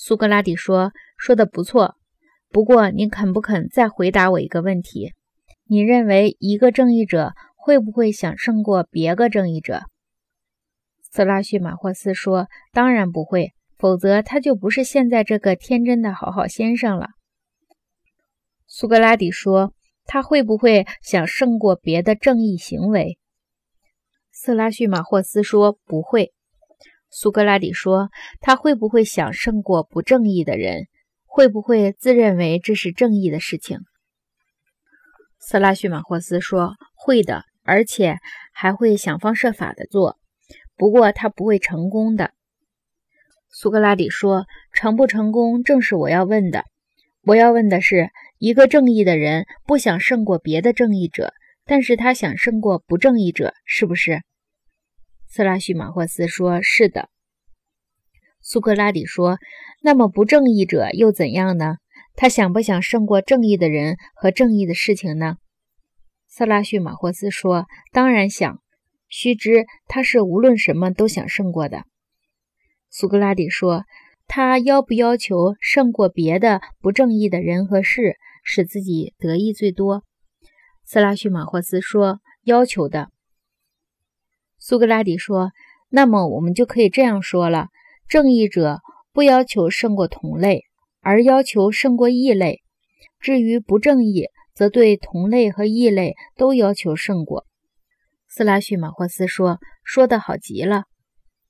苏格拉底说：“说的不错，不过你肯不肯再回答我一个问题？你认为一个正义者会不会想胜过别个正义者？”色拉叙马霍斯说：“当然不会，否则他就不是现在这个天真的好好先生了。”苏格拉底说：“他会不会想胜过别的正义行为？”色拉叙马霍斯说：“不会。”苏格拉底说：“他会不会想胜过不正义的人？会不会自认为这是正义的事情？”色拉叙马霍斯说：“会的，而且还会想方设法的做。不过他不会成功的。”苏格拉底说：“成不成功正是我要问的。我要问的是，一个正义的人不想胜过别的正义者，但是他想胜过不正义者，是不是？”色拉叙马霍斯说：“是的。”苏格拉底说：“那么不正义者又怎样呢？他想不想胜过正义的人和正义的事情呢？”色拉叙马霍斯说：“当然想。须知他是无论什么都想胜过的。”苏格拉底说：“他要不要求胜过别的不正义的人和事，使自己得益最多？”色拉叙马霍斯说：“要求的。”苏格拉底说：“那么我们就可以这样说了：正义者不要求胜过同类，而要求胜过异类；至于不正义，则对同类和异类都要求胜过。”斯拉叙马霍斯说：“说得好极了。”